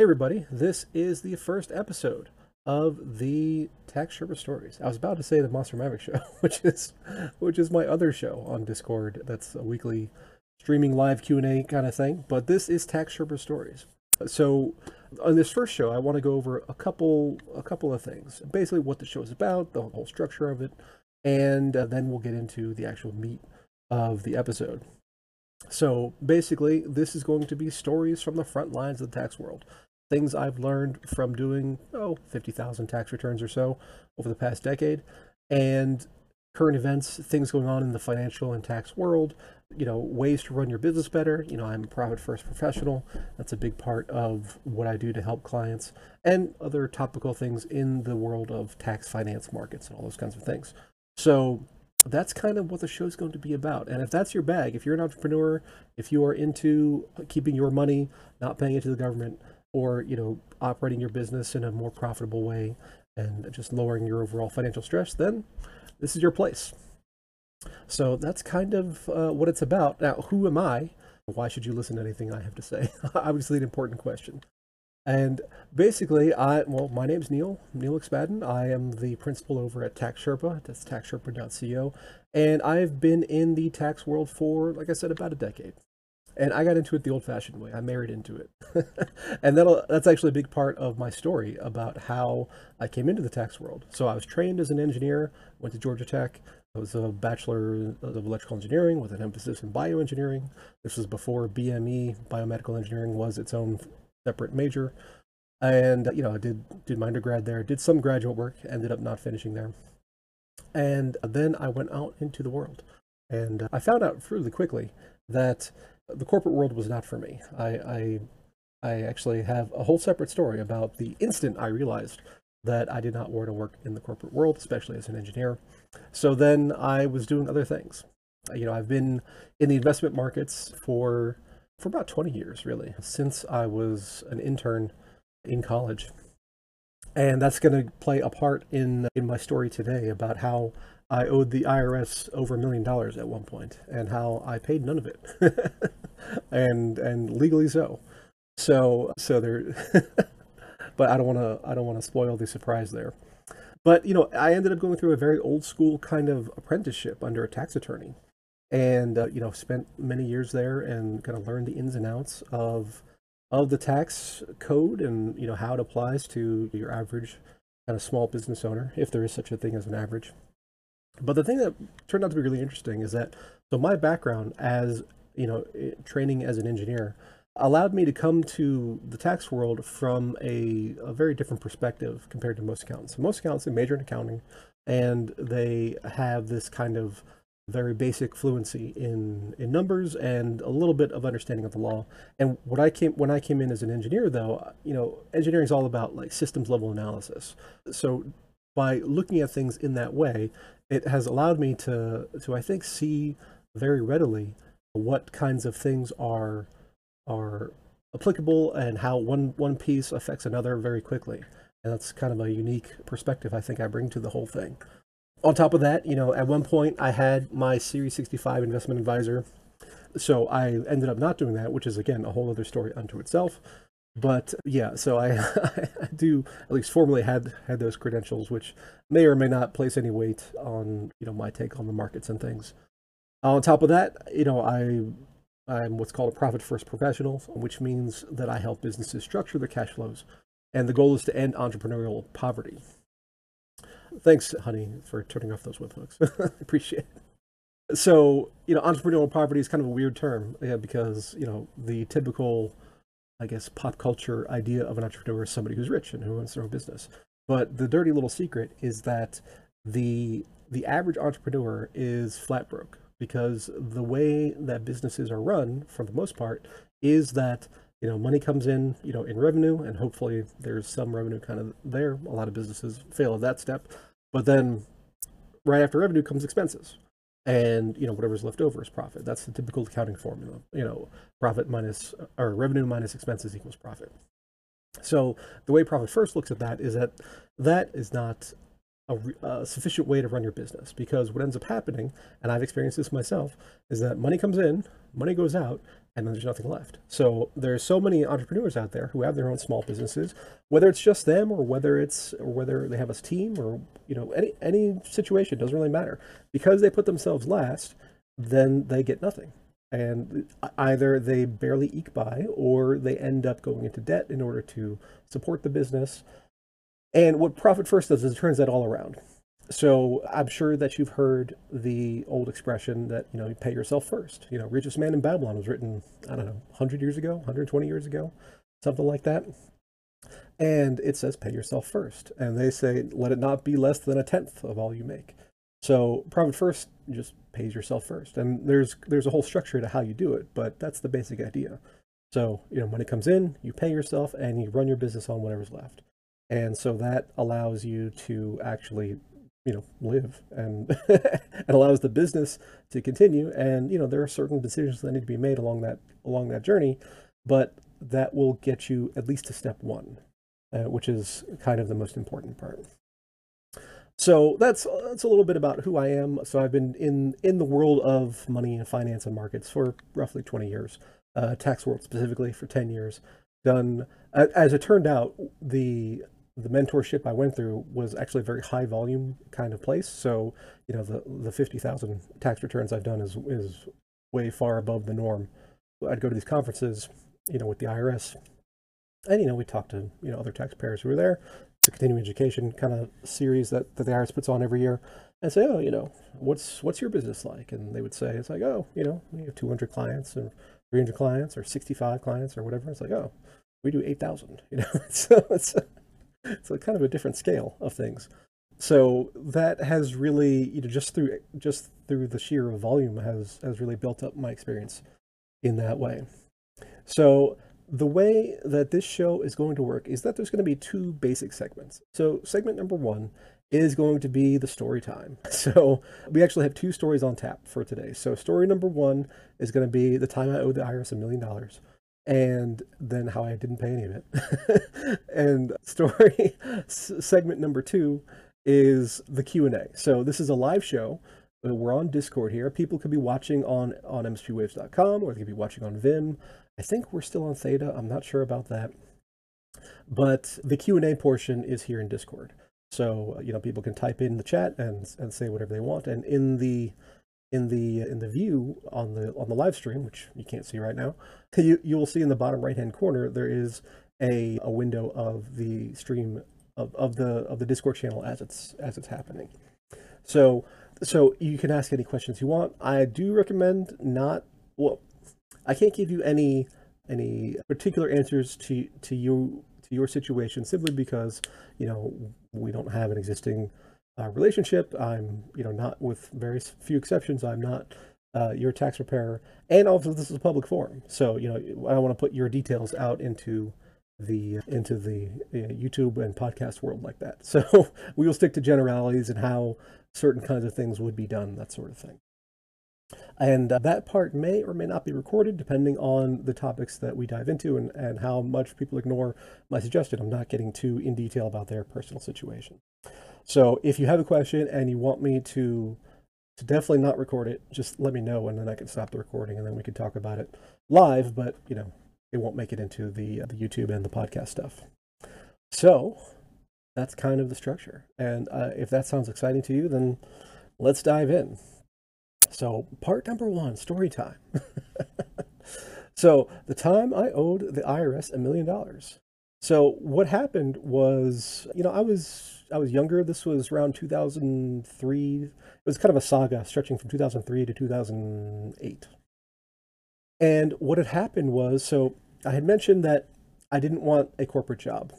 Hey everybody, this is the first episode of the Tax Sherpa Stories. I was about to say the Monster Maverick show, which is which is my other show on Discord. That's a weekly streaming live Q&A kind of thing, but this is Tax Sherpa Stories. So on this first show, I want to go over a couple a couple of things. Basically what the show is about, the whole structure of it, and uh, then we'll get into the actual meat of the episode. So basically, this is going to be stories from the front lines of the tax world things I've learned from doing, oh, 50,000 tax returns or so over the past decade, and current events, things going on in the financial and tax world, you know, ways to run your business better. You know, I'm a profit first professional. That's a big part of what I do to help clients and other topical things in the world of tax finance markets and all those kinds of things. So that's kind of what the show is going to be about. And if that's your bag, if you're an entrepreneur, if you are into keeping your money, not paying it to the government, or you know operating your business in a more profitable way and just lowering your overall financial stress then this is your place. So that's kind of uh, what it's about. Now who am i? Why should you listen to anything i have to say? Obviously an important question. And basically i well my name's neil neil expadden. I am the principal over at tax sherpa. That's taxsherpa.co and i've been in the tax world for like i said about a decade and I got into it the old-fashioned way. I married into it, and that that's actually a big part of my story about how I came into the tax world. So I was trained as an engineer, went to Georgia Tech. I was a bachelor of electrical engineering with an emphasis in bioengineering. This was before BME, biomedical engineering, was its own separate major. And you know, I did did my undergrad there, did some graduate work, ended up not finishing there, and then I went out into the world, and uh, I found out really quickly that the corporate world was not for me. I, I, I actually have a whole separate story about the instant I realized that I did not want to work in the corporate world, especially as an engineer. So then I was doing other things. Uh, you know, I've been in the investment markets for for about 20 years, really, since I was an intern in college. And that's going to play a part in in my story today about how I owed the IRS over a million dollars at one point, and how I paid none of it, and and legally so. So so there, but I don't want to I don't want to spoil the surprise there. But you know, I ended up going through a very old school kind of apprenticeship under a tax attorney, and uh, you know, spent many years there and kind of learned the ins and outs of of the tax code and you know how it applies to your average kind of small business owner, if there is such a thing as an average. But the thing that turned out to be really interesting is that so my background as you know training as an engineer allowed me to come to the tax world from a, a very different perspective compared to most accountants. Most accountants they major in accounting, and they have this kind of very basic fluency in in numbers and a little bit of understanding of the law. And what I came when I came in as an engineer, though, you know, engineering is all about like systems level analysis. So by looking at things in that way, it has allowed me to to I think see very readily what kinds of things are are applicable and how one one piece affects another very quickly. And that's kind of a unique perspective I think I bring to the whole thing. On top of that, you know, at one point I had my Series 65 investment advisor. So I ended up not doing that, which is again a whole other story unto itself but yeah, so I, I do at least formally had had those credentials, which may or may not place any weight on you know my take on the markets and things. On top of that, you know I I'm what's called a profit first professional, which means that I help businesses structure their cash flows, and the goal is to end entrepreneurial poverty. Thanks, honey, for turning off those webhooks. I appreciate it. So you know, entrepreneurial poverty is kind of a weird term, yeah, because you know the typical I guess, pop culture idea of an entrepreneur is somebody who's rich and who owns their own business. But the dirty little secret is that the the average entrepreneur is flat broke because the way that businesses are run, for the most part, is that you know money comes in, you know, in revenue, and hopefully there's some revenue kind of there. A lot of businesses fail at that step, but then right after revenue comes expenses and you know whatever's left over is profit. That's the typical accounting formula. You know, profit minus or revenue minus expenses equals profit. So the way Profit First looks at that is that that is not a, a, sufficient way to run your business because what ends up happening, and I've experienced this myself, is that money comes in, money goes out, and then there's nothing left. So there's so many entrepreneurs out there who have their own small businesses, whether it's just them or whether it's or whether they have a team or you know any any situation doesn't really matter because they put themselves last, then they get nothing. And either they barely eke by or they end up going into debt in order to support the business. And what Profit First does is it turns that all around. So I'm sure that you've heard the old expression that, you know, you pay yourself first. You know, Richest Man in Babylon was written, I don't know, 100 years ago, 120 years ago, something like that. And it says pay yourself first. And they say, let it not be less than a tenth of all you make. So profit first just pays yourself first. And there's there's a whole structure to how you do it, but that's the basic idea. So, you know, money comes in, you pay yourself and you run your business on whatever's left. And so that allows you to actually you know live and and allows the business to continue. And you know there are certain decisions that need to be made along that along that journey but that will get you at least to step one uh, which is kind of the most important part. So that's that's a little bit about who I am. So I've been in in the world of money and finance and markets for roughly 20 years uh, tax world specifically for 10 years. Done as it turned out the the mentorship I went through was actually a very high volume kind of place. So, you know, the the 50,000 tax returns I've done is is way far above the norm. I'd go to these conferences, you know, with the IRS, and you know, we talked to you know other taxpayers who were there. It's a continuing education kind of series that, that the IRS puts on every year, and say, oh, you know, what's what's your business like? And they would say, it's like, oh, you know, we have 200 clients or 300 clients or 65 clients or whatever. It's like, oh, we do 8,000. You know, so it's a kind of a different scale of things. So that has really, you know, just through just through the sheer volume has has really built up my experience in that way. So the way that this show is going to work is that there's going to be two basic segments. So segment number one is going to be the story time. So we actually have two stories on tap for today. So story number one is going to be the time I owed the IRS a million dollars and then how I didn't pay any of it. and story segment number two is the Q&A. So this is a live show. We're on Discord here. People could be watching on, on mspwaves.com or they could be watching on Vim. I think we're still on Theta. I'm not sure about that. But the Q&A portion is here in Discord. So, you know, people can type in the chat and, and say whatever they want. And in the in the in the view on the on the live stream, which you can't see right now, you you will see in the bottom right hand corner there is a, a window of the stream of, of the of the Discord channel as it's as it's happening. So so you can ask any questions you want. I do recommend not well, I can't give you any any particular answers to to you to your situation simply because you know we don't have an existing uh, relationship. I'm, you know, not with very few exceptions, I'm not uh, your tax preparer. And also this is a public forum. So, you know, I don't want to put your details out into the into the uh, YouTube and podcast world like that. So we will stick to generalities and how certain kinds of things would be done, that sort of thing. And uh, that part may or may not be recorded depending on the topics that we dive into and, and how much people ignore my suggestion. I'm not getting too in detail about their personal situation. So if you have a question and you want me to to definitely not record it, just let me know and then I can stop the recording and then we can talk about it live, but you know, it won't make it into the uh, the YouTube and the podcast stuff. So that's kind of the structure. And uh, if that sounds exciting to you, then let's dive in. So part number one, story time. so the time I owed the IRS a million dollars. So what happened was, you know, I was I was younger. This was around 2003. It was kind of a saga stretching from 2003 to 2008. And what had happened was, so I had mentioned that I didn't want a corporate job.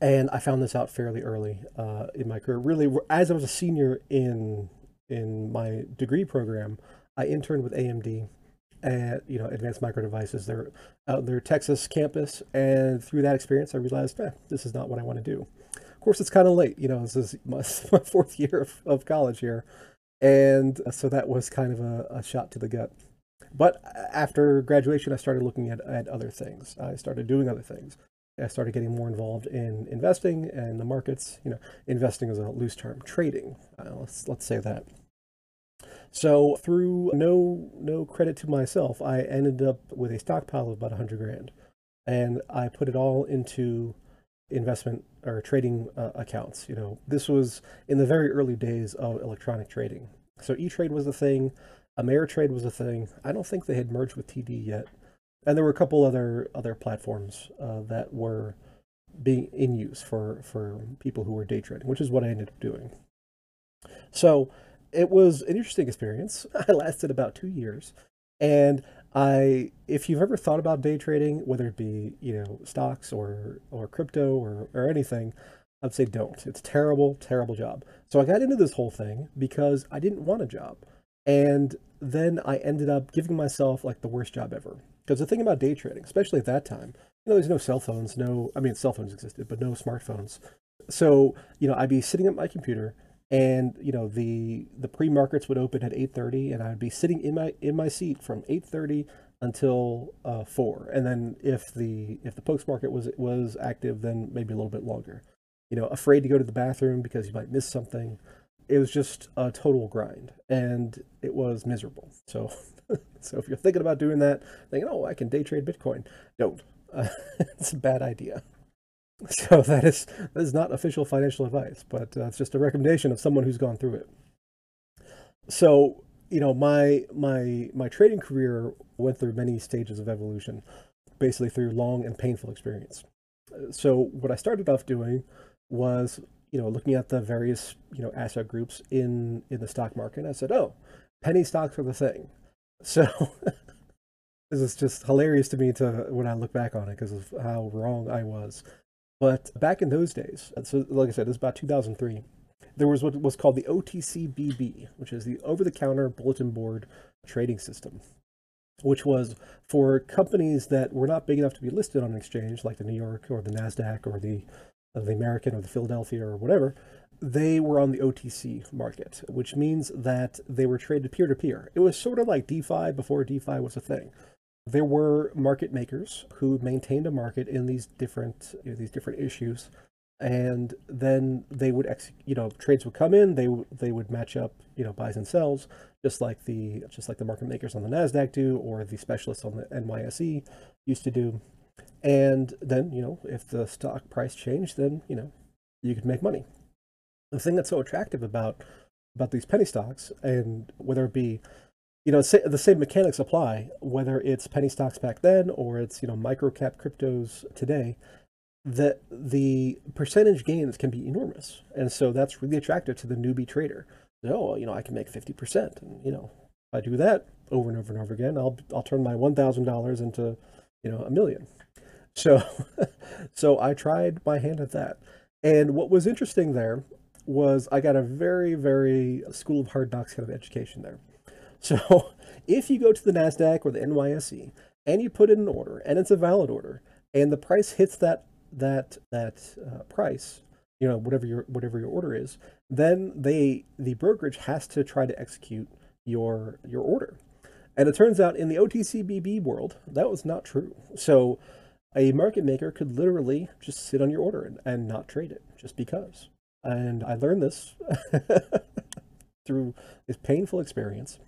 And I found this out fairly early uh, in my career. Really, as I was a senior in in my degree program, I interned with AMD at you know Advanced Micro Devices, their out their Texas campus, and through that experience, I realized, eh, this is not what I want to do. Course, it's kind of late. You know, this is my, my fourth year of, of, college here, and so that was kind of a, a shot to the gut. But after graduation, I started looking at, at other things. I started doing other things. I started getting more involved in investing and the markets. You know, investing is a loose term. Trading, uh, let's let's say that. So through no no credit to myself, I ended up with a stockpile of about 100 grand. And I put it all into investment or trading uh, accounts. You know, this was in the very early days of electronic trading. So E-Trade was a thing, Ameritrade was a thing. I don't think they had merged with TD yet, and there were a couple other other platforms uh, that were being in use for for people who were day trading, which is what I ended up doing. So it was an interesting experience. I lasted about two years, and I, if you've ever thought about day trading, whether it be you know stocks or or crypto or or anything, I'd say don't. It's terrible, terrible job. So I got into this whole thing because I didn't want a job, and then I ended up giving myself like the worst job ever. Because the thing about day trading, especially at that time, you know, there's no cell phones, no, I mean, cell phones existed, but no smartphones. So, you know, I'd be sitting at my computer and you know the the pre-markets would open at 8.30 and i'd be sitting in my in my seat from 8.30 until uh, 4 and then if the if the post market was was active then maybe a little bit longer. You know afraid to go to the bathroom because you might miss something. It was just a total grind and it was miserable. So so if you're thinking about doing that thinking oh i can day trade bitcoin. Don't uh, it's a bad idea So that is that is not official financial advice, but uh, it's just a recommendation of someone who's gone through it. So you know, my my my trading career went through many stages of evolution, basically through long and painful experience. So what I started off doing was you know looking at the various you know asset groups in in the stock market. I said, oh, penny stocks are the thing. So this is just hilarious to me to when I look back on it because of how wrong I was. But back in those days, so like I said, this is about 2003, there was what was called the OTCBB, which is the over the counter bulletin board trading system, which was for companies that were not big enough to be listed on an exchange like the New York or the NASDAQ or the, uh, the American or the Philadelphia or whatever. They were on the OTC market, which means that they were traded peer to peer. It was sort of like DeFi before DeFi was a thing there were market makers who maintained a market in these different you know, these different issues and then they would ex you know trades would come in they they would match up you know buys and sells just like the just like the market makers on the nasdaq do or the specialists on the NYSE used to do. And then you know if the stock price changed then you know you could make money. The thing that's so attractive about about these penny stocks and whether it be you know, the same mechanics apply, whether it's penny stocks back then or it's, you know, micro cap cryptos today, that the percentage gains can be enormous. And so that's really attractive to the newbie trader. Oh, you know, I can make 50%. And, you know, if I do that over and over and over again, I'll, I'll turn my $1,000 into, you know, a million. So, so I tried my hand at that. And what was interesting there was I got a very, very school of hard knocks kind of education there. So if you go to the NASDAQ or the NYSE and you put in an order and it's a valid order and the price hits that that that uh, price, you know, whatever your whatever your order is, then they the brokerage has to try to execute your your order. And it turns out in the OTCBB world, that was not true. So a market maker could literally just sit on your order and, and not trade it just because. And I learned this through this painful experience.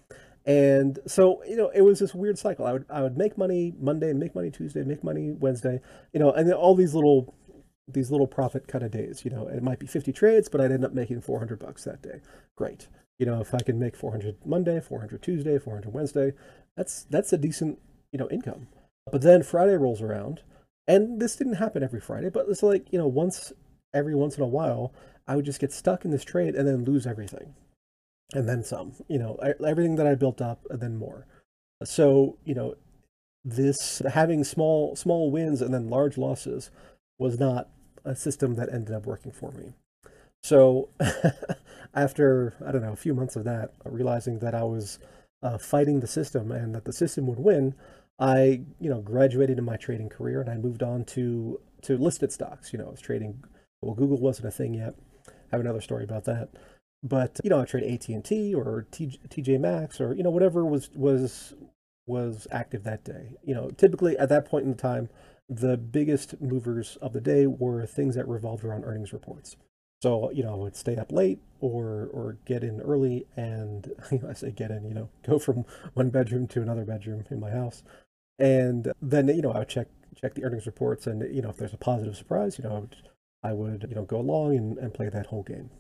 And so, you know, it was this weird cycle. I would I would make money Monday, make money Tuesday, make money Wednesday, you know, and then all these little these little profit kind of days, you know, it might be 50 trades, but I'd end up making 400 bucks that day. Great. You know, if I can make 400 Monday, 400 Tuesday, 400 Wednesday, that's that's a decent, you know, income. But then Friday rolls around, and this didn't happen every Friday, but it's like, you know, once every once in a while, I would just get stuck in this trade and then lose everything and then some, you know, everything that I built up and then more. So, you know, this having small small wins and then large losses was not a system that ended up working for me. So after, I don't know, a few months of that, realizing that I was uh, fighting the system and that the system would win, I, you know, graduated in my trading career and I moved on to, to listed stocks. You know, I was trading, well, Google wasn't a thing yet. I have another story about that but you know, I trade AT and T or TJ Maxx or you know whatever was was was active that day. You know, typically at that point in time, the biggest movers of the day were things that revolved around earnings reports. So, you know, I would stay up late or or get in early and you know, I say get in, you know, go from one bedroom to another bedroom in my house. And then, you know, I would check check the earnings reports and you know, if there's a positive surprise, you know, I would, I would you know, go along and, and play that whole game.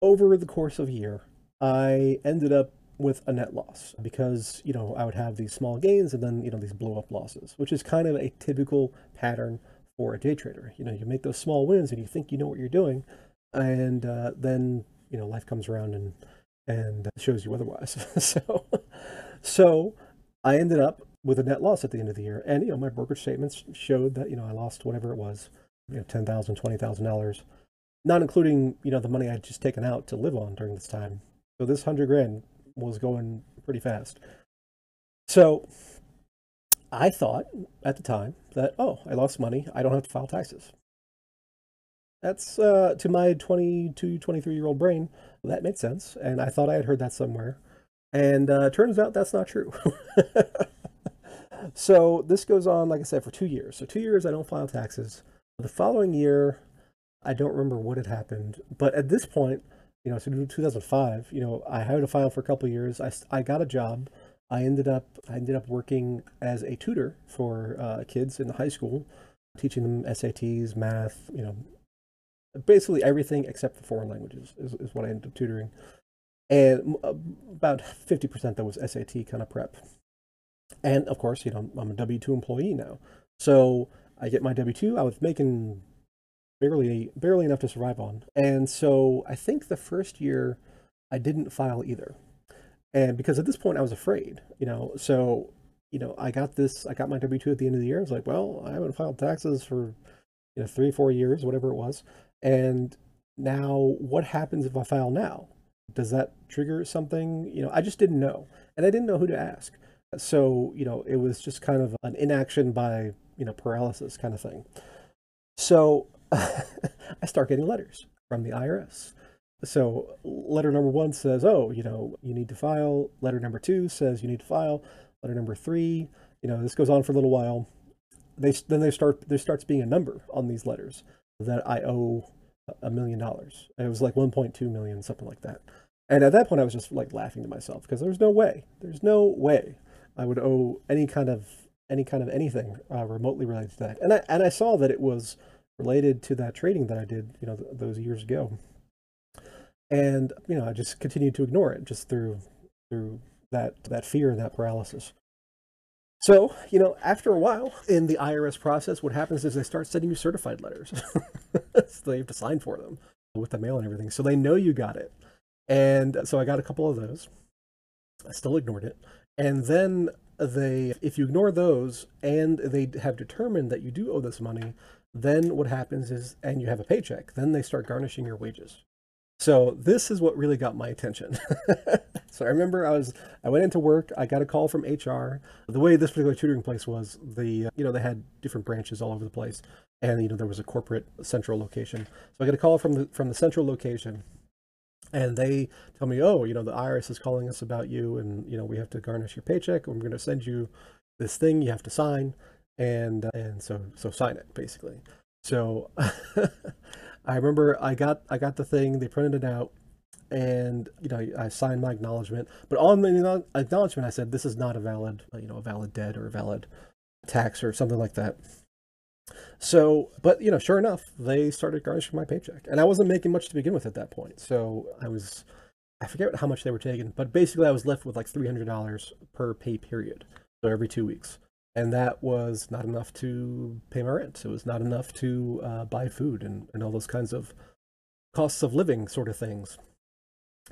Over the course of a year, I ended up with a net loss because, you know, I would have these small gains and then, you know, these blow up losses, which is kind of a typical pattern for a day trader. You know, you make those small wins and you think you know what you're doing, and uh, then you know life comes around and and shows you otherwise. so so I ended up with a net loss at the end of the year, and you know my brokerage statements showed that you know I lost whatever it was, you know ten thousand, twenty thousand dollars, not including you know the money I'd just taken out to live on during this time. So this hundred grand was going pretty fast. So I thought at the time that, oh, I lost money. I don't have to file taxes. That's uh, to my 22, 23 year old brain. That made sense. And I thought I had heard that somewhere. And uh, turns out that's not true. so this goes on, like I said, for two years. So two years I don't file taxes. The following year, I don't remember what had happened. But at this point, you know, so 2005, you know, I had a file for a couple years. I, I got a job I ended up I ended up working as a tutor for uh, kids in the high school, teaching them SATs, math, you know, basically everything except for foreign languages is, is what I ended up tutoring, and uh, about fifty percent that was SAT kind of prep, and of course you know I'm a W two employee now, so I get my W two. I was making barely barely enough to survive on, and so I think the first year I didn't file either and because at this point I was afraid, you know, so you know I got this, I got my W two at the end of the year. I was like, well, I haven't filed taxes for you know three, four years, whatever it was, and now what happens if I file now? Does that trigger something? You know, I just didn't know, and I didn't know who to ask. So you know, it was just kind of an inaction by you know paralysis kind of thing. So I start getting letters from the IRS so letter number one says, oh, you know, you need to file. Letter number two says you need to file. Letter number three, you know, this goes on for a little while. They then they start there starts being a number on these letters that I owe a million dollars. It was like 1.2 million, something like that. And at that point, I was just like laughing to myself because there's no way, there's no way I would owe any kind of any kind of anything uh, remotely related to that. And I and I saw that it was related to that trading that I did, you know, th- those years ago. And you know i just continued to ignore it just through through that that fear and that paralysis. So you know after a while in the irs process what happens is they start sending you certified letters. So they have to sign for them with the mail and everything. So they know you got it. And so i got a couple of those. I still ignored it. And then they if you ignore those and they have determined that you do owe this money then what happens is and you have a paycheck then they start garnishing your wages so this is what really got my attention. so I remember I was I went into work. I got a call from HR. The way this particular tutoring place was, the you know they had different branches all over the place, and you know there was a corporate central location. So I got a call from the from the central location, and they tell me, oh, you know the IRS is calling us about you, and you know we have to garnish your paycheck. We're going to send you this thing you have to sign, and uh, and so so sign it basically. So I remember I got I got the thing. They printed it out, and you know I signed my acknowledgement. But on the acknowledgement, I said this is not a valid you know a valid debt or a valid tax or something like that. So, but you know, sure enough, they started garnishing my paycheck, and I wasn't making much to begin with at that point. So I was, I forget how much they were taking, but basically I was left with like three hundred dollars per pay period, so every two weeks and that was not enough to pay my rent. It was not enough to uh, buy food and, and all those kinds of costs of living sort of things.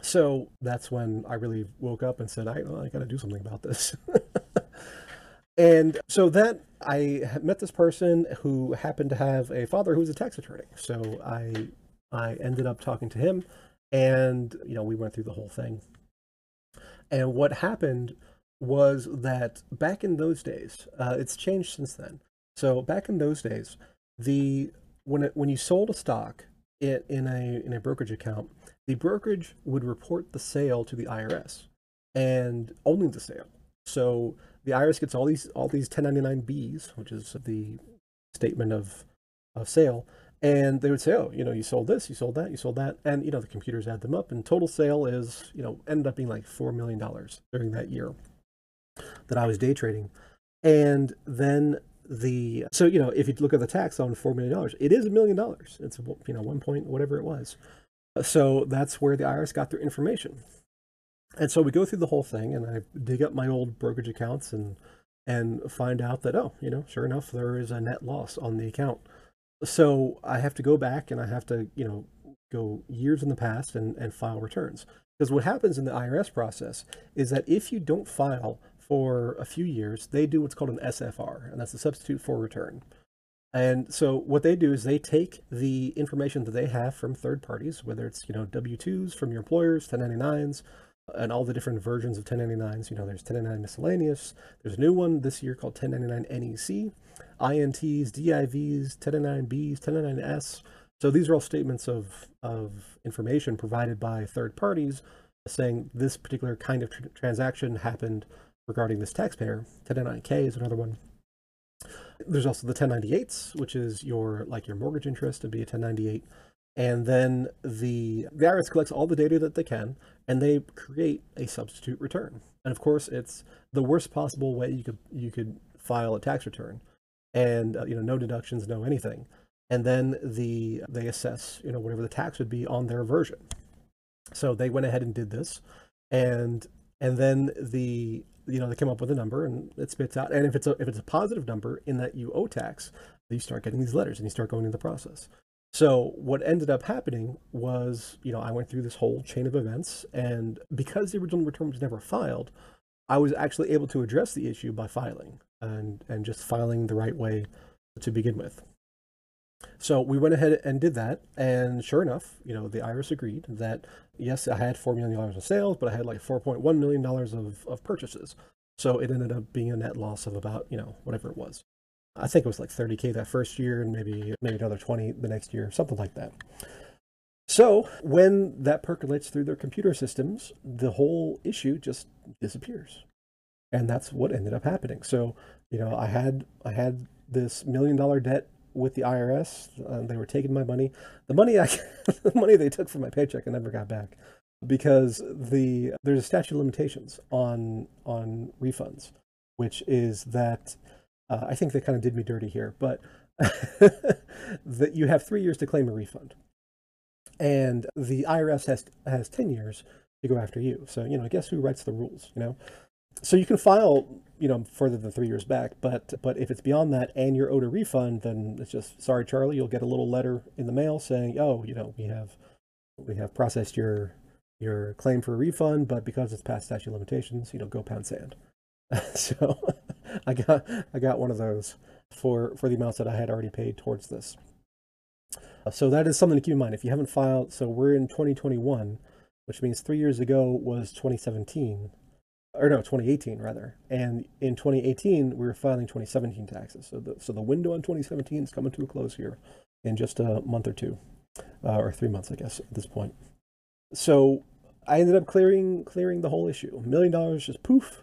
So that's when I really woke up and said, I, well, I got to do something about this. and so then I met this person who happened to have a father who was a tax attorney. So I I ended up talking to him, and you know we went through the whole thing. And what happened was that back in those days, uh, it's changed since then. So back in those days, the when it, when you sold a stock in, in a in a brokerage account, the brokerage would report the sale to the IRS, and only the sale. So the IRS gets all these all these 1099 Bs, which is the statement of of sale, and they would say, "Oh, you know, you sold this, you sold that, you sold that," and you know, the computers add them up, and total sale is, you know, ended up being like four million dollars during that year that I was day trading, and then the so you know, if you look at the tax on four million dollars, it is a million dollars. It's you know one point whatever it was. So that's where the IRS got their information, and so we go through the whole thing, and I dig up my old brokerage accounts and and find out that oh, you know, sure enough, there is a net loss on the account so I have to go back and I have to, you know, go years in the past and, and file returns. Because what happens in the IRS process is that if you don't file for a few years, they do what's called an SFR, and that's a substitute for return. And so what they do is they take the information that they have from third parties, whether it's, you know, W-2s from your employers, 1099s, and all the different versions of 1099s. You know, there's 1099 miscellaneous. There's a new one this year called 1099 NEC, INTs, DIVs, 1099Bs, 1099S. So these are all statements of, of information provided by third parties saying this particular kind of tr transaction happened regarding this taxpayer. 1099K is another one. There's also the 1098s, which is your like your mortgage interest to be a 1098 and then the, the IRS collects all the data that they can and they create a substitute return. And of course, it's the worst possible way you could you could file a tax return, and uh, you know no deductions, no anything. And then the they assess you know whatever the tax would be on their version. So they went ahead and did this, and and then the you know they come up with a number and it spits out. And if it's a if it's a positive number in that you owe tax, you start getting these letters and you start going through the process. So what ended up happening was, you know, I went through this whole chain of events, and because the original return was never filed, I was actually able to address the issue by filing and and just filing the right way to begin with. So we went ahead and did that, and sure enough, you know, the IRS agreed that yes, I had four million dollars of sales, but I had like four point one million dollars of of purchases. So it ended up being a net loss of about you know whatever it was. I think it was like 30k that first year and maybe maybe another 20 the next year, something like that. So when that percolates through their computer systems, the whole issue just disappears. And that's what ended up happening. So, you know, I had I had this million dollar debt with the IRS. Uh, they were taking my money. The money I the money they took from my paycheck I never got back because the there's a statute of limitations on on refunds, which is that uh, I think they kind of did me dirty here, but that you have three years to claim a refund, and the IRS has has ten years to go after you. So you know, guess who writes the rules? You know, so you can file you know further than three years back, but but if it's beyond that and you're owed a refund, then it's just sorry, Charlie. You'll get a little letter in the mail saying, oh, you know, we have we have processed your your claim for a refund, but because it's past statute limitations, you know, go pound sand. so I got I got one of those for for the amounts that I had already paid towards this. So that is something to keep in mind. If you haven't filed, so we're in 2021, which means three years ago was 2017, or no, 2018 rather. And in 2018, we were filing 2017 taxes. So the so the window on 2017 is coming to a close here in just a month or two, uh, or three months, I guess, at this point. So I ended up clearing clearing the whole issue. A million dollars just poof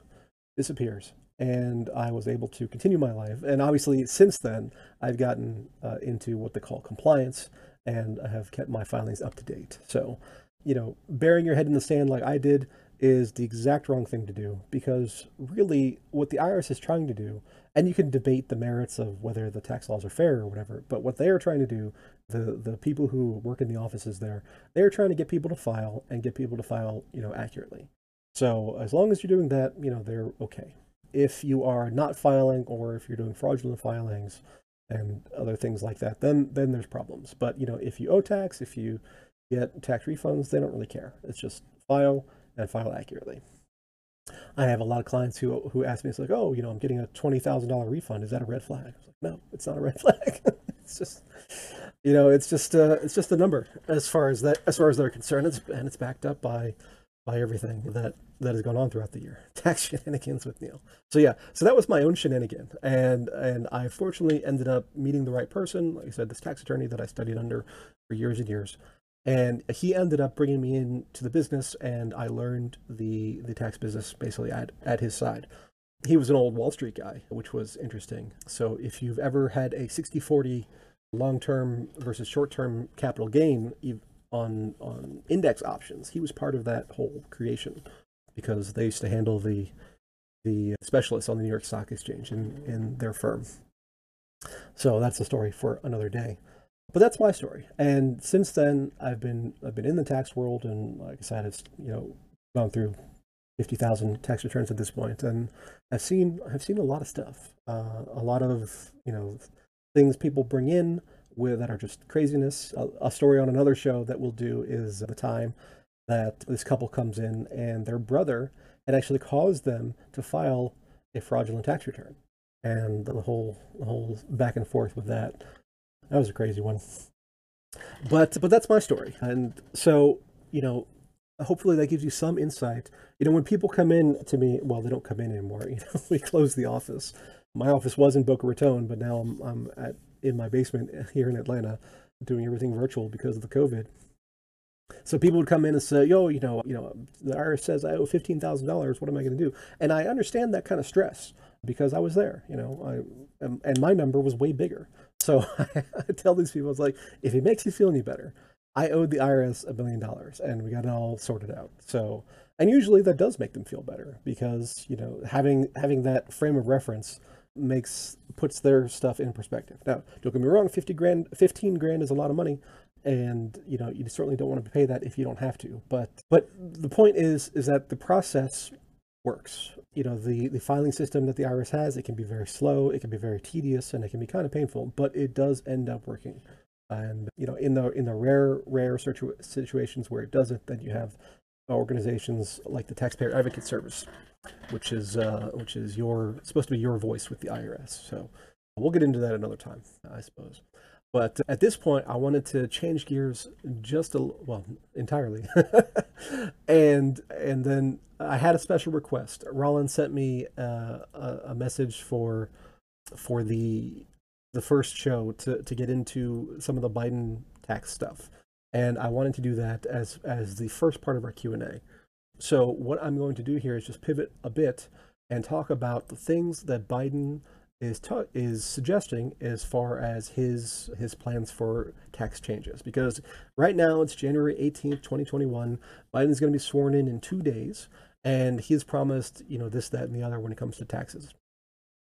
disappears and I was able to continue my life. And obviously, since then, I've gotten uh, into what they call compliance, and I have kept my filings up to date. So, you know, burying your head in the sand like I did is the exact wrong thing to do because really what the IRS is trying to do, and you can debate the merits of whether the tax laws are fair or whatever, but what they are trying to do, the the people who work in the offices there, they're trying to get people to file and get people to file, you know, accurately. So as long as you're doing that, you know, they're okay if you are not filing or if you're doing fraudulent filings and other things like that, then then there's problems. But you know, if you owe tax, if you get tax refunds, they don't really care. It's just file and file accurately. I have a lot of clients who who ask me, it's like, oh, you know, I'm getting a twenty thousand dollar refund. Is that a red flag? Like, no, it's not a red flag. it's just, you know, it's just uh, it's just a number as far as that as far as they're concerned. It's and it's backed up by by everything that that has gone on throughout the year. Tax shenanigans with Neil. So yeah, so that was my own shenanigan, and and I fortunately ended up meeting the right person. Like I said, this tax attorney that I studied under for years and years, and he ended up bringing me into the business, and I learned the the tax business basically at at his side. He was an old Wall Street guy, which was interesting. So if you've ever had a 60-40 long term versus short term capital gain on on index options. He was part of that whole creation because they used to handle the the specialists on the New York Stock Exchange in, in their firm. So that's a story for another day. But that's my story. And since then I've been I've been in the tax world and like I said, it's you know, gone through fifty thousand tax returns at this point and I've seen I've seen a lot of stuff. Uh, a lot of, you know, things people bring in with that are just craziness. A, a story on another show that we'll do is the time that this couple comes in and their brother had actually caused them to file a fraudulent tax return, and the whole the whole back and forth with that. That was a crazy one. But but that's my story, and so you know, hopefully that gives you some insight. You know, when people come in to me, well, they don't come in anymore. You know, we close the office. My office was in Boca Raton, but now I'm I'm at in my basement here in Atlanta, doing everything virtual because of the COVID. So people would come in and say, "Yo, you know, you know, the IRS says I owe fifteen thousand dollars. What am I going to do?" And I understand that kind of stress because I was there. You know, I and my number was way bigger. So I tell these people, it's like, if it makes you feel any better, I owed the IRS a billion dollars, and we got it all sorted out. So, and usually that does make them feel better because you know having having that frame of reference makes puts their stuff in perspective. Now, don't get me wrong, fifty grand, fifteen grand is a lot of money, and you know you certainly don't want to pay that if you don't have to. But but the point is is that the process works. You know the the filing system that the IRS has, it can be very slow, it can be very tedious, and it can be kind of painful, but it does end up working. And you know in the in the rare rare situ- situations where it doesn't, then you have organizations like the Taxpayer Advocate Service which is uh, which is your supposed to be your voice with the IRS. So we'll get into that another time, I suppose. But at this point, I wanted to change gears just a well entirely, and and then I had a special request. Rollins sent me uh, a, a message for for the the first show to to get into some of the Biden tax stuff, and I wanted to do that as as the first part of our Q and A. So what I'm going to do here is just pivot a bit and talk about the things that Biden is ta- is suggesting as far as his his plans for tax changes. Because right now it's January 18th 2021 Biden's going to be sworn in in 2 days and he's promised you know this that and the other when it comes to taxes.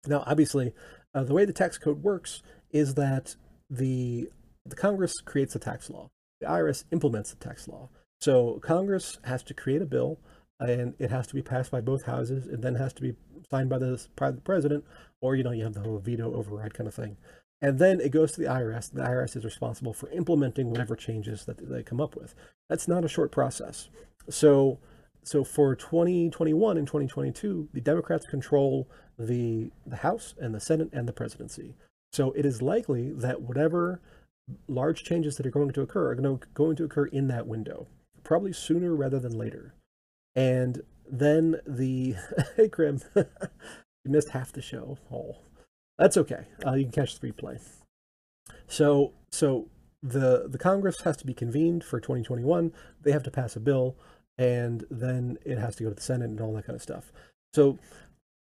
Now obviously uh, the way the tax code works is that the the Congress creates a tax law. The IRS implements the tax law. So Congress has to create a bill and it has to be passed by both houses and then has to be signed by the, president or, you know, you have the whole veto override kind of thing. And then it goes to the IRS. The IRS is responsible for implementing whatever changes that they come up with. That's not a short process. So, so for 2021 and 2022, the Democrats control the, the House and the Senate and the presidency. So it is likely that whatever large changes that are going to occur are going to, going to occur in that window probably sooner rather than later. And then the hey Krim, you missed half the show. Oh, that's okay. Uh, you can catch the replay. So so the the Congress has to be convened for 2021. They have to pass a bill, and then it has to go to the Senate and all that kind of stuff. So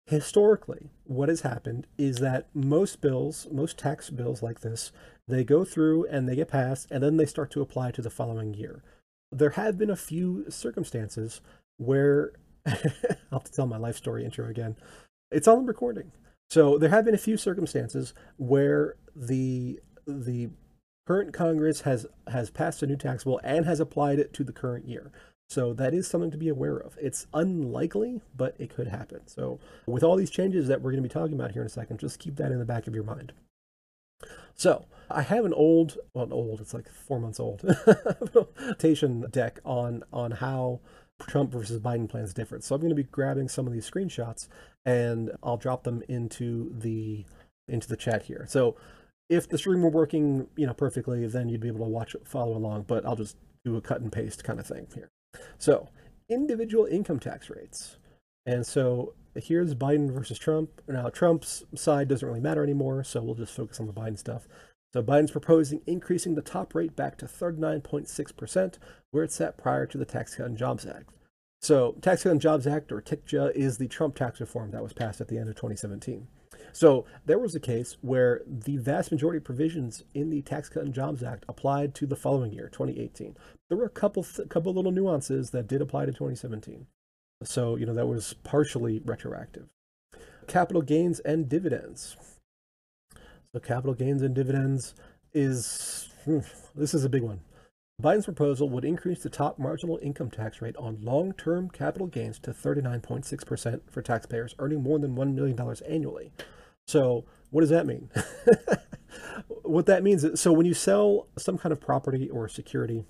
historically, what has happened is that most bills, most tax bills like this, they go through and they get passed, and then they start to apply to the following year there have been a few circumstances where I'll have to tell my life story intro again. It's on the recording. So there have been a few circumstances where the the current Congress has has passed a new tax bill and has applied it to the current year. So that is something to be aware of. It's unlikely, but it could happen. So with all these changes that we're going to be talking about here in a second, just keep that in the back of your mind. So I have an old, well, old, it's like four months old, presentation deck on on how Trump versus Biden plans different. So I'm going to be grabbing some of these screenshots and I'll drop them into the into the chat here. So if the stream were working, you know, perfectly, then you'd be able to watch follow along. But I'll just do a cut and paste kind of thing here. So individual income tax rates. And so here's Biden versus Trump. Now, Trump's side doesn't really matter anymore, so we'll just focus on the Biden stuff. So Biden's proposing increasing the top rate back to 39.6%, where it's set prior to the Tax Cut and Jobs Act. So Tax Cut and Jobs Act, or TICJA, is the Trump tax reform that was passed at the end of 2017. So there was a case where the vast majority of provisions in the Tax Cut and Jobs Act applied to the following year, 2018. There were a couple th- couple little nuances that did apply to 2017. So, you know, that was partially retroactive. Capital gains and dividends. So capital gains and dividends is hmm, this is a big one. Biden's proposal would increase the top marginal income tax rate on long term capital gains to 39.6% for taxpayers earning more than $1 million annually. So, what does that mean? what that means is so when you sell some kind of property or security,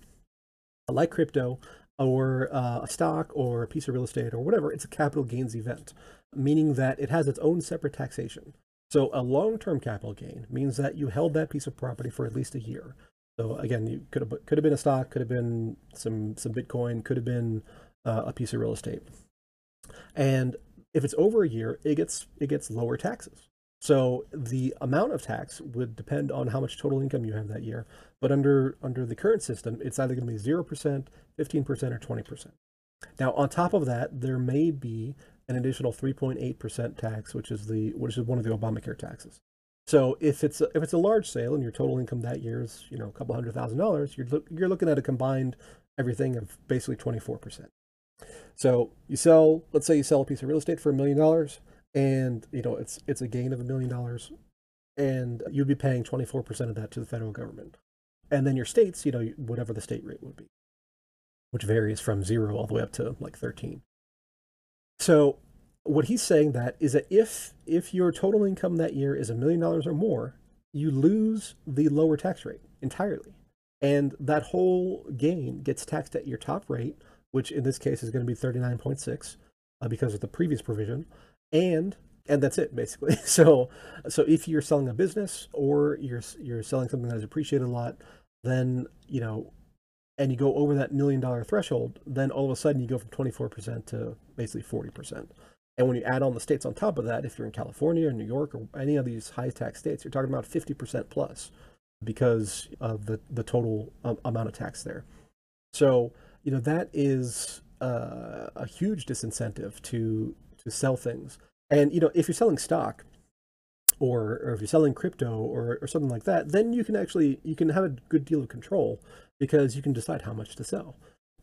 like crypto or uh, a stock or a piece of real estate or whatever, it's a capital gains event, meaning that it has its own separate taxation. So, a long term capital gain means that you held that piece of property for at least a year. So again, you could have could have been a stock, could have been some some Bitcoin, could have been uh, a piece of real estate. And if it's over a year, it gets it gets lower taxes. So the amount of tax would depend on how much total income you have that year. But under under the current system, it's either going to be zero percent, fifteen percent, or twenty percent. Now, on top of that, there may be an additional 3.8% tax, which is the which is one of the Obamacare taxes. So if it's a, if it's a large sale and your total income that year is you know a couple hundred thousand dollars, you're look, you're looking at a combined everything of basically 24 percent. So you sell, let's say you sell a piece of real estate for a million dollars, and you know it's it's a gain of a million dollars, and you'd be paying 24 percent of that to the federal government, and then your states, you know, whatever the state rate would be, which varies from zero all the way up to like 13. So what he's saying that is that if if your total income that year is a million dollars or more, you lose the lower tax rate entirely. And that whole gain gets taxed at your top rate, which in this case is going to be 39.6 uh, because of the previous provision. And and that's it basically. So so if you're selling a business or you're you're selling something that is appreciated a lot, then you know and you go over that million dollar threshold, then all of a sudden you go from 24% to basically 40%. And when you add on the states on top of that, if you're in California or New York or any of these high tax states, you're talking about 50% plus because of the, the total um, amount of tax there. So, you know, that is uh, a huge disincentive to, to sell things. And, you know, if you're selling stock, or, or if you're selling crypto or, or something like that, then you can actually you can have a good deal of control because you can decide how much to sell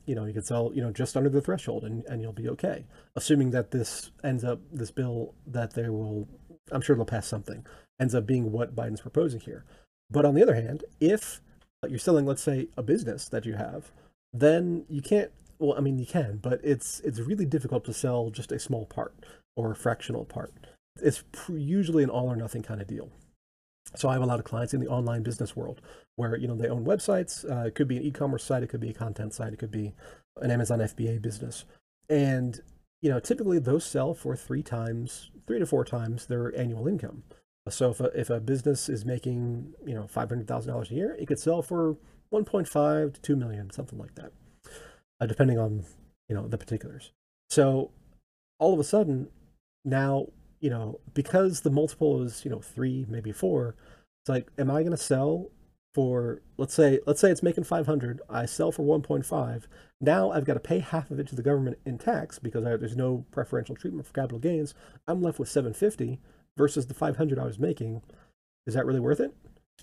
you know, you could sell, you know, just under the threshold and, and you'll be okay. Assuming that this ends up, this bill that they will, I'm sure they'll pass something, ends up being what Biden's proposing here. But on the other hand, if you're selling, let's say, a business that you have, then you can't, well, I mean, you can, but it's, it's really difficult to sell just a small part or a fractional part. It's usually an all or nothing kind of deal. So I have a lot of clients in the online business world where you know they own websites. Uh, it could be an e-commerce site, it could be a content site, it could be an Amazon FBA business, and you know typically those sell for three times, three to four times their annual income. So if a, if a business is making you know five hundred thousand dollars a year, it could sell for one point five to two million, something like that, uh, depending on you know the particulars. So all of a sudden now you know, because the multiple is, you know, three, maybe four, it's like, am I going to sell for, let's say, let's say it's making 500, I sell for 1.5. Now I've got to pay half of it to the government in tax because I, there's no preferential treatment for capital gains. I'm left with 750 versus the 500 I was making. Is that really worth it?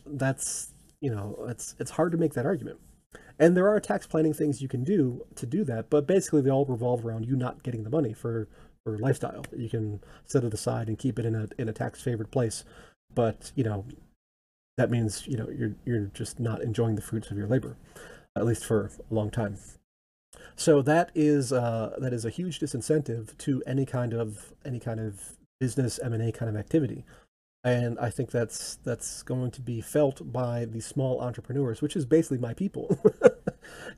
That's, you know, it's, it's hard to make that argument. And there are tax planning things you can do to do that, but basically they all revolve around you not getting the money for or lifestyle. You can set it aside and keep it in a in a tax favored place, but you know that means you know you're you're just not enjoying the fruits of your labor, at least for a long time. So that is uh, that is a huge disincentive to any kind of any kind of business M and A kind of activity and I think that's that's going to be felt by the small entrepreneurs, which is basically my people.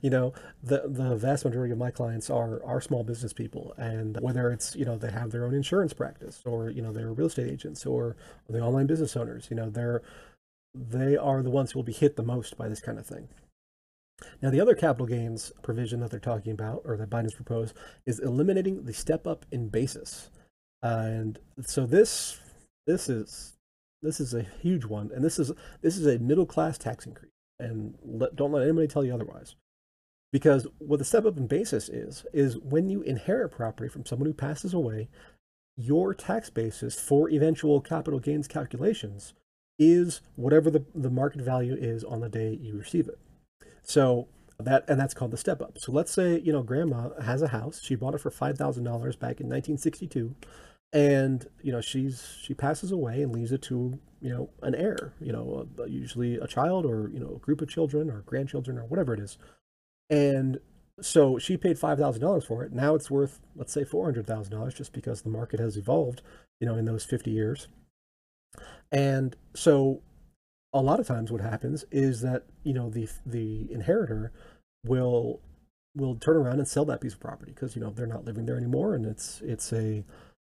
you know, the the vast majority of my clients are are small business people, and whether it's you know they have their own insurance practice, or you know they're real estate agents, or, the online business owners, you know they're they are the ones who will be hit the most by this kind of thing. Now, the other capital gains provision that they're talking about, or that Biden's proposed, is eliminating the step up in basis. and so this this is this is a huge one, and this is this is a middle class tax increase, and let, don't let anybody tell you otherwise. Because what the step up in basis is is when you inherit property from someone who passes away, your tax basis for eventual capital gains calculations is whatever the, the market value is on the day you receive it. So that and that's called the step up. So let's say you know grandma has a house. She bought it for five thousand dollars back in 1962, and you know she's she passes away and leaves it to you know an heir. You know usually a child or you know a group of children or grandchildren or whatever it is, and so she paid five thousand dollars for it. Now it's worth let's say four hundred thousand dollars just because the market has evolved. You know in those 50 years. And so a lot of times what happens is that, you know, the the inheritor will will turn around and sell that piece of property because, you know, they're not living there anymore and it's it's a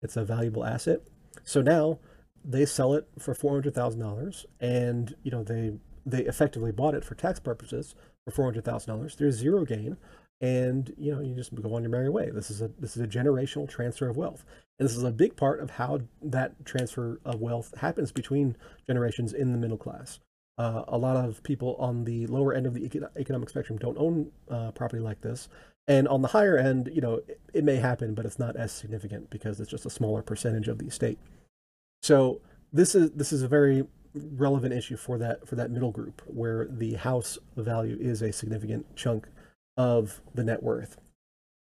it's a valuable asset. So now they sell it for four hundred thousand dollars and you know they they effectively bought it for tax purposes for four hundred thousand dollars. There's zero gain. And you know you just go on your merry way. This is a this is a generational transfer of wealth. And this is a big part of how that transfer of wealth happens between generations in the middle class. Uh, a lot of people on the lower end of the economic spectrum don't own uh, property like this. And on the higher end you know it, it may happen but it's not as significant because it's just a smaller percentage of the estate. So this is this is a very relevant issue for that for that middle group where the house value is a significant chunk of the net worth.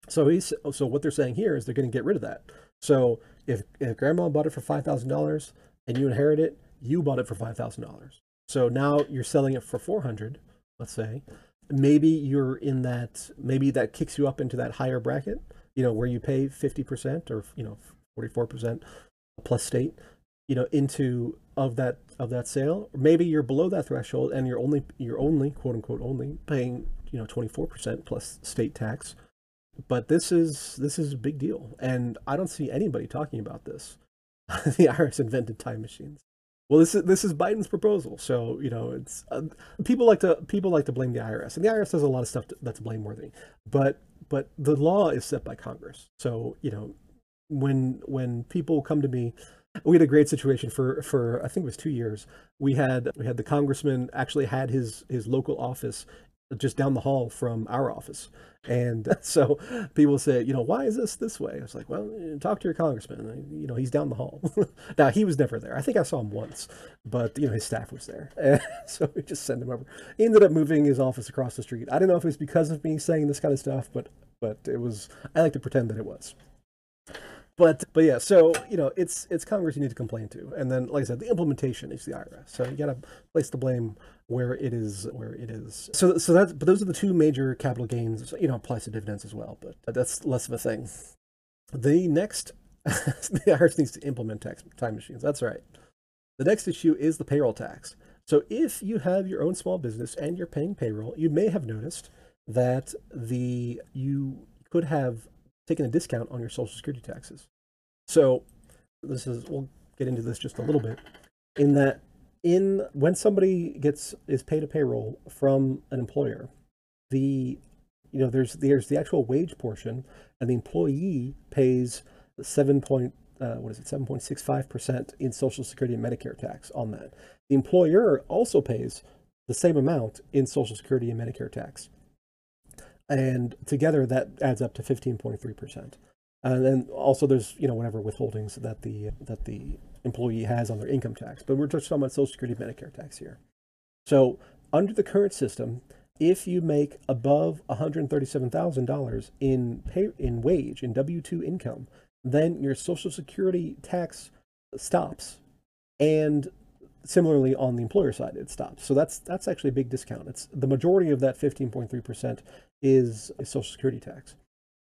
So he's so what they're saying here is they're going to get rid of that. So if, if grandma bought it for five thousand dollars and you inherit it, you bought it for five thousand dollars. So now you're selling it for four hundred, let's say. Maybe you're in that. Maybe that kicks you up into that higher bracket. You know where you pay fifty percent or you know forty four percent plus state. You know into of that of that sale. Maybe you're below that threshold and you're only you're only quote unquote only paying you know 24% plus state tax. But this is this is a big deal. And i don't see anybody talking about this. The irs invented time machines. Well this is this is biden's proposal. So you know it's uh, people like to people like to blame the irs and the irs does a lot of stuff to, that's blameworthy. But but the law is set by congress. So you know when when people come to me we had a great situation for for I think it was two years. We had we had the congressman actually had his his local office just down the hall from our office. And so people say, you know, why is this this way? I was like, well, eh, talk to your congressman. Uh, you know, he's down the hall. now, he was never there. I think I saw him once, but, you know, his staff was there. And so we just sent him over. He ended up moving his office across the street. I don't know if it was because of me saying this kind of stuff, but but it was, I like to pretend that it was but but yeah, so you know, it's it's Congress you need to complain to, and then like I said, the implementation is the IRS. So you got to place the blame where it is where it is. So so that but those are the two major capital gains. You know, applies to dividends as well, but that's less of a thing. The next, the IRS needs to implement tax time machines. That's right. The next issue is the payroll tax. So if you have your own small business and you're paying payroll, you may have noticed that the you could have taking a discount on your social security taxes. So this is we'll get into this just a little bit in that in when somebody gets is paid a payroll from an employer, the you know there's there's the actual wage portion and the employee pays seven point uh, what is it seven point six five percent in Social Security and Medicare tax on that. The employer also pays the same amount in Social Security and Medicare tax and together that adds up to 15.3%. And then also there's, you know, whatever withholdings that the that the employee has on their income tax. But we're just talking about Social Security Medicare tax here. So under the current system, if you make above $137,000 in pay in wage in W2 income, then your Social Security tax stops and similarly on the employer side it stops so that's that's actually a big discount it's the majority of that 15.3% is a social security tax.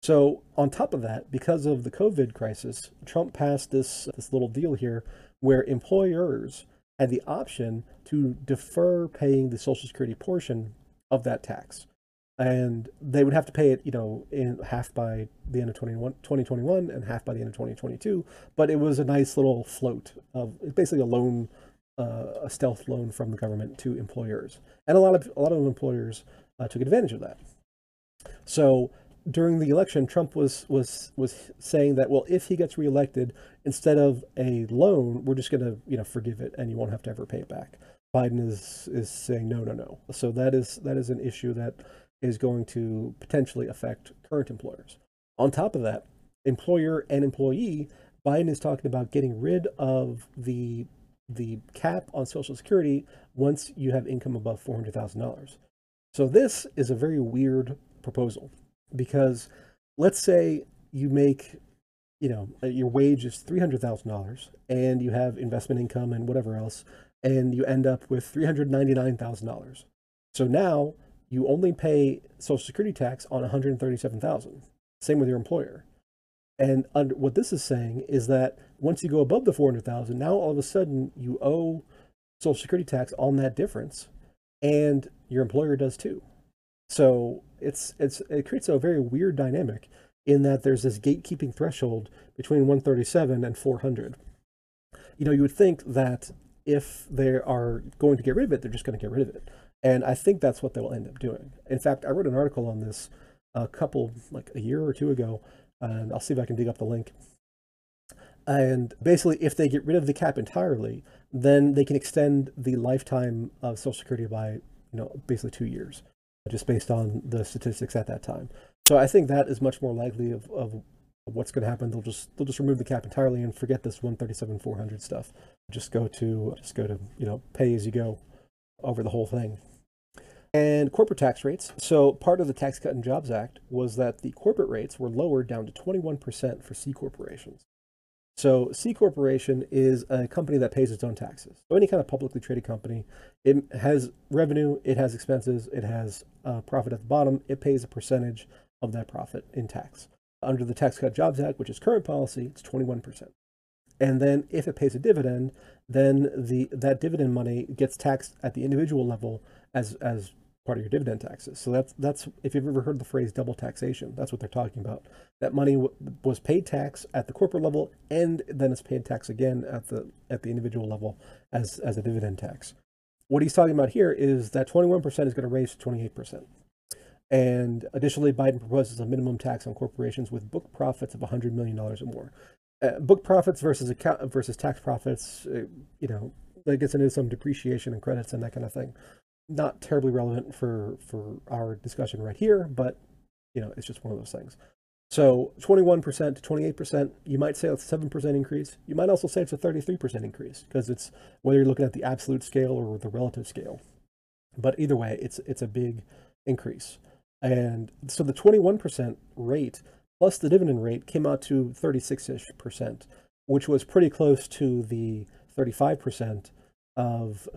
So on top of that because of the covid crisis trump passed this this little deal here where employers had the option to defer paying the social security portion of that tax. And they would have to pay it you know in half by the end of 2021 and half by the end of 2022 but it was a nice little float of basically a loan uh, a stealth loan from the government to employers, and a lot of a lot of employers uh, took advantage of that. So during the election, Trump was was was saying that well, if he gets reelected, instead of a loan, we're just going to you know forgive it, and you won't have to ever pay it back. Biden is is saying no, no, no. So that is that is an issue that is going to potentially affect current employers. On top of that, employer and employee Biden is talking about getting rid of the the cap on Social Security once you have income above four hundred thousand dollars. So this is a very weird proposal because let's say you make you know uh, your wage is three hundred thousand dollars and you have investment income and whatever else and you end up with three hundred ninety nine thousand dollars. So now you only pay Social Security tax on one hundred thirty seven thousand. Same with your employer. And under, what this is saying is that once you go above the 400,000, now all of a sudden you owe Social Security tax on that difference, and your employer does too. So it's it's it creates a very weird dynamic in that there's this gatekeeping threshold between 137 and 400. You know, you would think that if they are going to get rid of it, they're just going to get rid of it. And I think that's what they will end up doing. In fact, I wrote an article on this a couple, like a year or two ago, and I'll see if I can dig up the link. And basically, if they get rid of the cap entirely, then they can extend the lifetime of Social Security by, you know, basically two years, just based on the statistics at that time. So I think that is much more likely of, of what's going to happen. They'll just they'll just remove the cap entirely and forget this 137 400 stuff. Just go to just go to you know pay as you go over the whole thing and corporate tax rates. So part of the Tax Cut and Jobs Act was that the corporate rates were lowered down to 21% for C corporations. So C corporation is a company that pays its own taxes. So any kind of publicly traded company, it has revenue, it has expenses, it has uh, profit at the bottom. It pays a percentage of that profit in tax. Under the Tax Cut Jobs Act, which is current policy, it's 21%. And then if it pays a dividend, then the that dividend money gets taxed at the individual level as as part of your dividend taxes. So that's that's if you've ever heard the phrase double taxation, that's what they're talking about. That money w- was paid tax at the corporate level, and then it's paid tax again at the at the individual level as as a dividend tax. What he's talking about here is that 21% is going to raise to 28%. And additionally, Biden proposes a minimum tax on corporations with book profits of $100 million or more. Uh, book profits versus account versus tax profits, uh, you know, that gets into some depreciation and credits and that kind of thing not terribly relevant for for our discussion right here, but you know, it's just one of those things. So 21% to 28%, you might say it's a 7% increase. You might also say it's a 33% increase because it's whether you're looking at the absolute scale or the relative scale. But either way, it's it's a big increase. And so the 21% rate plus the dividend rate came out to 36ish percent, which was pretty close to the 35% of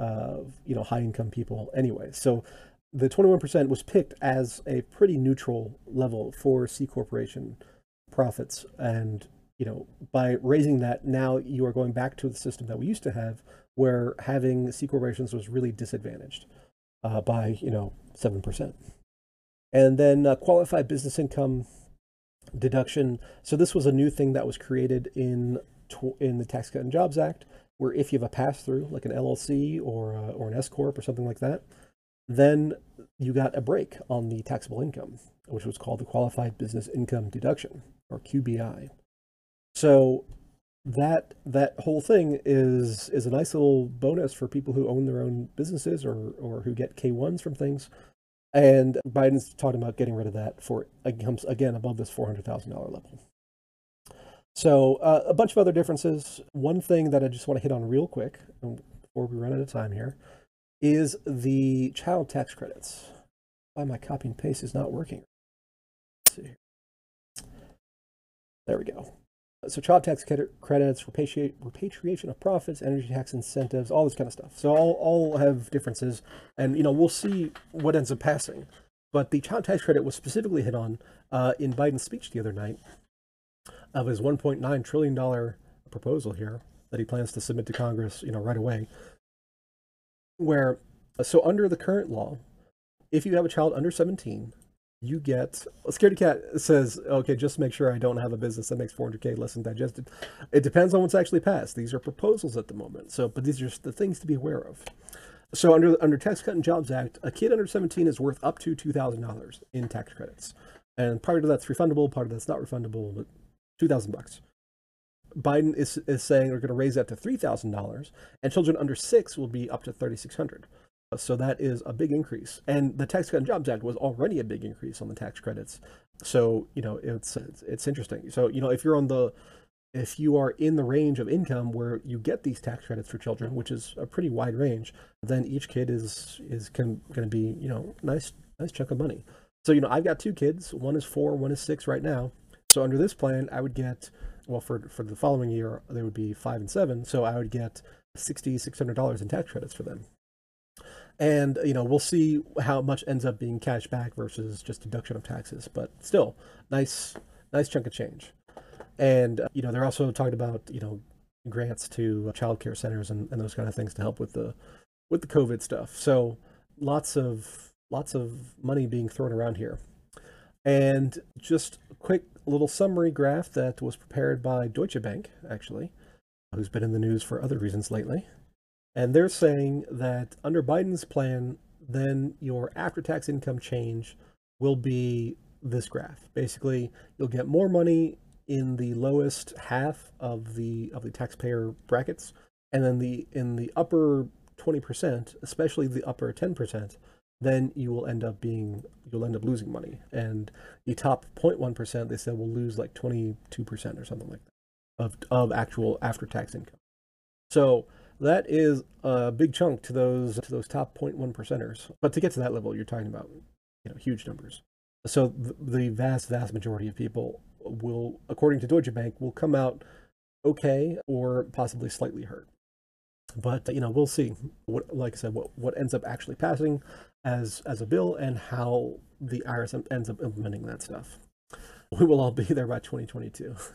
you know high income people anyway. So the 21% was picked as a pretty neutral level for C corporation profits and you know by raising that now you are going back to the system that we used to have where having C corporations was really disadvantaged uh, by you know 7%. And then uh, qualified business income deduction. So this was a new thing that was created in in the Tax Cut and Jobs Act where if you have a pass through, like an LLC or, uh, or an S Corp or something like that, then you got a break on the taxable income, which was called the Qualified Business Income Deduction or QBI. So that that whole thing is is a nice little bonus for people who own their own businesses or or who get K1s from things. And Biden's talking about getting rid of that for again above this four hundred thousand dollar level. So uh, a bunch of other differences. One thing that I just want to hit on real quick before we run out of time here is the child tax credits. Why my copy and paste is not working. There we go. So child tax credits, repatriation of profits, energy tax incentives, all this kind of stuff. So all, all have differences. And, you know, we'll see what ends up passing. But the child tax credit was specifically hit on uh, in Biden's speech the other night of his 1.9 trillion dollar proposal here that he plans to submit to Congress, you know, right away. Where so under the current law, if you have a child under 17, you get Scaredy Cat says, okay, just make sure I don't have a business that makes 400k less than digested. It depends on what's actually passed. These are proposals at the moment, so but these are the things to be aware of. So under the under Tax Cut and Jobs Act, a kid under 17 is worth up to two thousand dollars in tax credits, and part of that's refundable, part of that's not refundable, but 2000 bucks. Biden is, is saying they're going to raise that to $3,000 and children under 6 will be up to 3600. So that is a big increase. And the Tax Cut and Jobs Act was already a big increase on the tax credits. So, you know, it's, it's, it's interesting. So, you know, if you're on the if you are in the range of income where you get these tax credits for children, which is a pretty wide range, then each kid is is going to be you know nice nice chunk of money. So you know I've got two kids. One is four, one is six right now. So under this plan, I would get well for for the following year they would be five and seven. So I would get sixty six hundred dollars in tax credits for them. And you know we'll see how much ends up being cash back versus just deduction of taxes, but still nice nice chunk of change. And, uh, you know, they're also talking about, you know, grants to child care centers and, and those kind of things to help with the with the COVID stuff. So lots of lots of money being thrown around here. And just a quick little summary graph that was prepared by Deutsche Bank, actually, who's been in the news for other reasons lately. And they're saying that under Biden's plan, then your after tax income change will be this graph. Basically, you'll get more money in the lowest half of the of the taxpayer brackets, and then the in the upper 20%, especially the upper 10%, then you will end up being you'll end up losing money. And the top 0.1%, they said will lose like 22% or something like that of of actual after tax income. So that is a big chunk to those to those top 0.1 percenters. But to get to that level, you're talking about you know huge numbers. So the vast vast majority of people will, according to Deutsche Bank, will come out okay or possibly slightly hurt. But you know, we'll see. What, like I said, what what ends up actually passing as as a bill and how the IRS ends up implementing that stuff. We will all be there by 2022.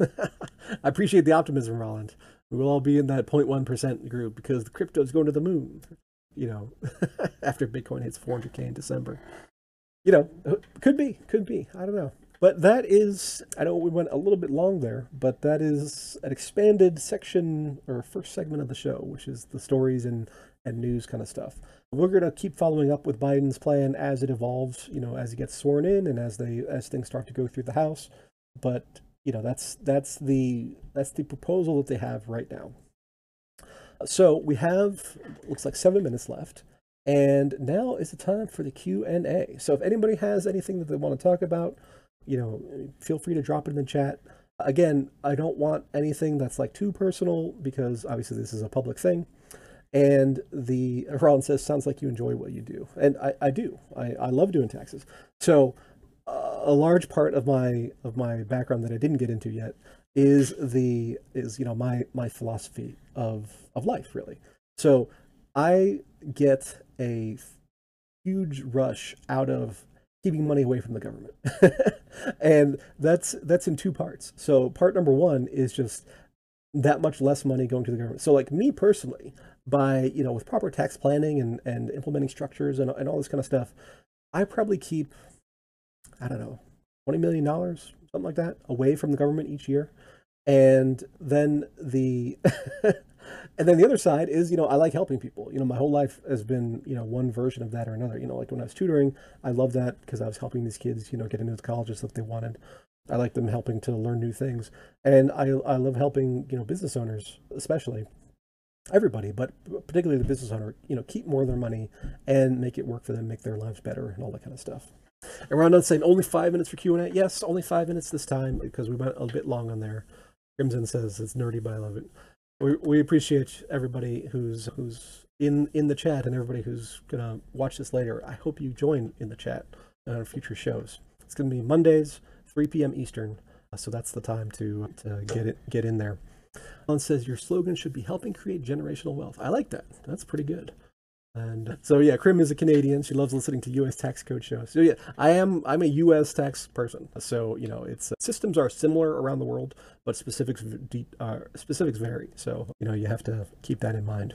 I appreciate the optimism, Roland. We will all be in that 0.1% group because the crypto is going to the moon. You know, after Bitcoin hits 400k in December. You know, could be, could be. I don't know. But that is, I know we went a little bit long there, but that is an expanded section or first segment of the show, which is the stories and, and news kind of stuff. We're going to keep following up with Biden's plan as it evolves, you know, as he gets sworn in and as they as things start to go through the House. But you know, that's that's the that's the proposal that they have right now. So we have looks like seven minutes left. And now is the time for the Q&A. So if anybody has anything that they want to talk about, you know, feel free to drop it in the chat. Again, I don't want anything that's like too personal because obviously this is a public thing. And the Ron says, sounds like you enjoy what you do. And I, I do. I, I love doing taxes. So uh, a large part of my of my background that I didn't get into yet is the is you know my my philosophy of of life really. So I get a huge rush out of keeping money away from the government. and that's that's in two parts. So part number 1 is just that much less money going to the government. So like me personally, by, you know, with proper tax planning and, and implementing structures and, and all this kind of stuff, I probably keep, I don't know, $20 million, something like that, away from the government each year. And then the and then the other side is, you know, I like helping people. You know, my whole life has been, you know, one version of that or another. You know, like when I was tutoring, I love that because I was helping these kids, you know, get into the colleges that they wanted. I like them helping to learn new things. And I, I love helping, you know, business owners, especially everybody, but particularly the business owner, you know, keep more of their money and make it work for them, make their lives better and all that kind of stuff. And Ron saying only five minutes for Q&A. Yes, only five minutes this time because we went a bit long on there. Crimson says it's nerdy, but I love it we, we appreciate everybody who's who's in in the chat and everybody who's gonna watch this later. I hope you join in the chat on our future shows. It's gonna be Mondays, 3 p.m. Eastern, so that's the time to to get it get in there. Alan says your slogan should be helping create generational wealth. I like that. That's pretty good. And so yeah, Krim is a Canadian. She loves listening to U.S. tax code shows. So yeah, I am. I'm a U.S. tax person. So you know, it's uh, systems are similar around the world, but specifics uh, specifics vary. So you know, you have to keep that in mind.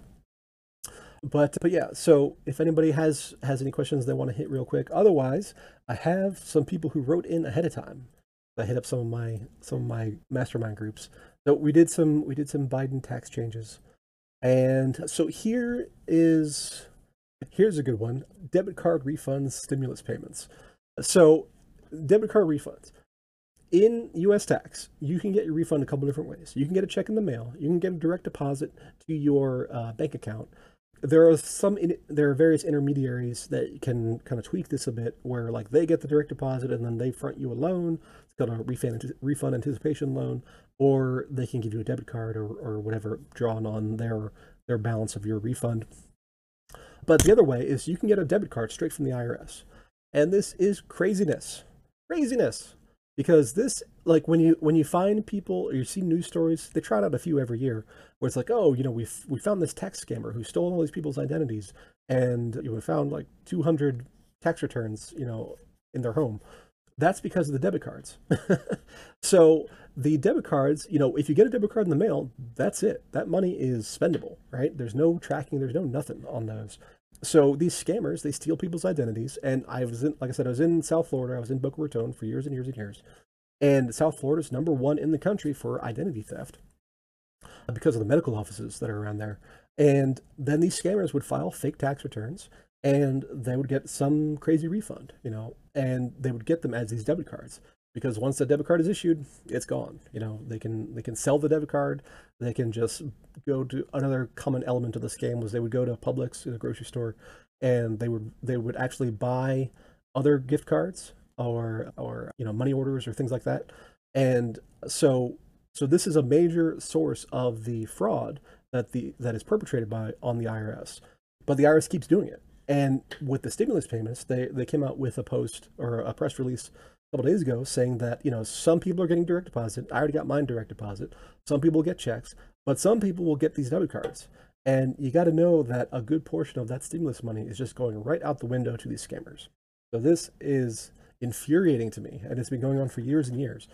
But but yeah, so if anybody has has any questions they want to hit real quick, otherwise, I have some people who wrote in ahead of time. I hit up some of my some of my mastermind groups. So we did some we did some Biden tax changes. And so here is Here's a good one debit card refunds, stimulus payments. So, debit card refunds. In US tax, you can get your refund a couple different ways. You can get a check in the mail, you can get a direct deposit to your uh, bank account, there are some there are various intermediaries that can kind of tweak this a bit where like they get the direct deposit and then they front you a loan called a refund, refund anticipation loan or they can give you a debit card or, or whatever drawn on their their balance of your refund. But the other way is you can get a debit card straight from the irs and this is craziness. Craziness! Because this like when you when you find people or you see news stories they trot out a few every year where it's like oh you know we we found this tax scammer who stole all these people's identities and you know, we found like 200 tax returns you know in their home that's because of the debit cards. So the debit cards you know if you get a debit card in the mail that's it. That money is spendable right? There's no tracking there's no nothing on those. So these scammers they steal people's identities and i was in like i said i was in south florida i was in boca raton for years and years and years. And south florida is number one in the country for identity theft uh, because of the medical offices that are around there. And then these scammers would file fake tax returns and they would get some crazy refund you know and they would get them as these debit cards because once the debit card is issued, it's gone. You know, they can they can sell the debit card. They can just go to another common element of this game was they would go to Publix in a grocery store, and they would they would actually buy other gift cards or or you know money orders or things like that. And so so this is a major source of the fraud that the that is perpetrated by on the IRS. But the IRS keeps doing it. And with the stimulus payments, they, they came out with a post or a press release a couple days ago saying that you know some people are getting direct deposit. I already got mine direct deposit. Some people get checks, but some people will get these debit cards. And you got to know that a good portion of that stimulus money is just going right out the window to these scammers. So this is infuriating to me, and it's been going on for years and years.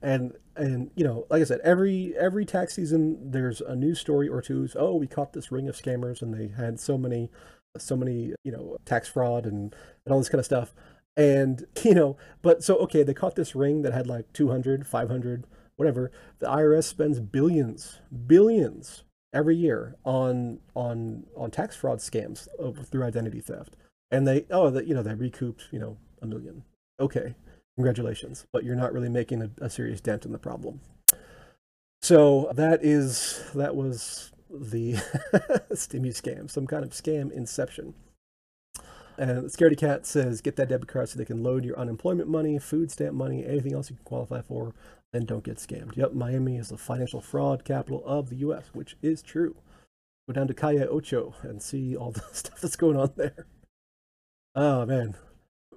And and you know, like I said, every every tax season there's a news story or two. oh, we caught this ring of scammers, and they had so many so many you know tax fraud and and all this kind of stuff and, you know, but so, okay, they caught this ring that had like 200, 500, whatever. The IRS spends billions, billions every year on on on tax fraud scams through identity theft. And they oh that you know they recouped you know a million. Okay, congratulations, but you're not really making a, a serious dent in the problem. So that is that was the Stimmy scam, some kind of scam inception. And Scaredy Cat says, get that debit card so they can load your unemployment money, food stamp money, anything else you can qualify for, and don't get scammed. Yep, Miami is the financial fraud capital of the U.S., which is true. Go down to Calle Ocho and see all the stuff that's going on there. Oh, man.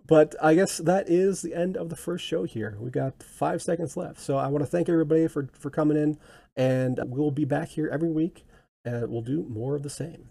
But I guess that is the end of the first show here. We got five seconds left. So I want to thank everybody for, for coming in, and we'll be back here every week, and we'll do more of the same.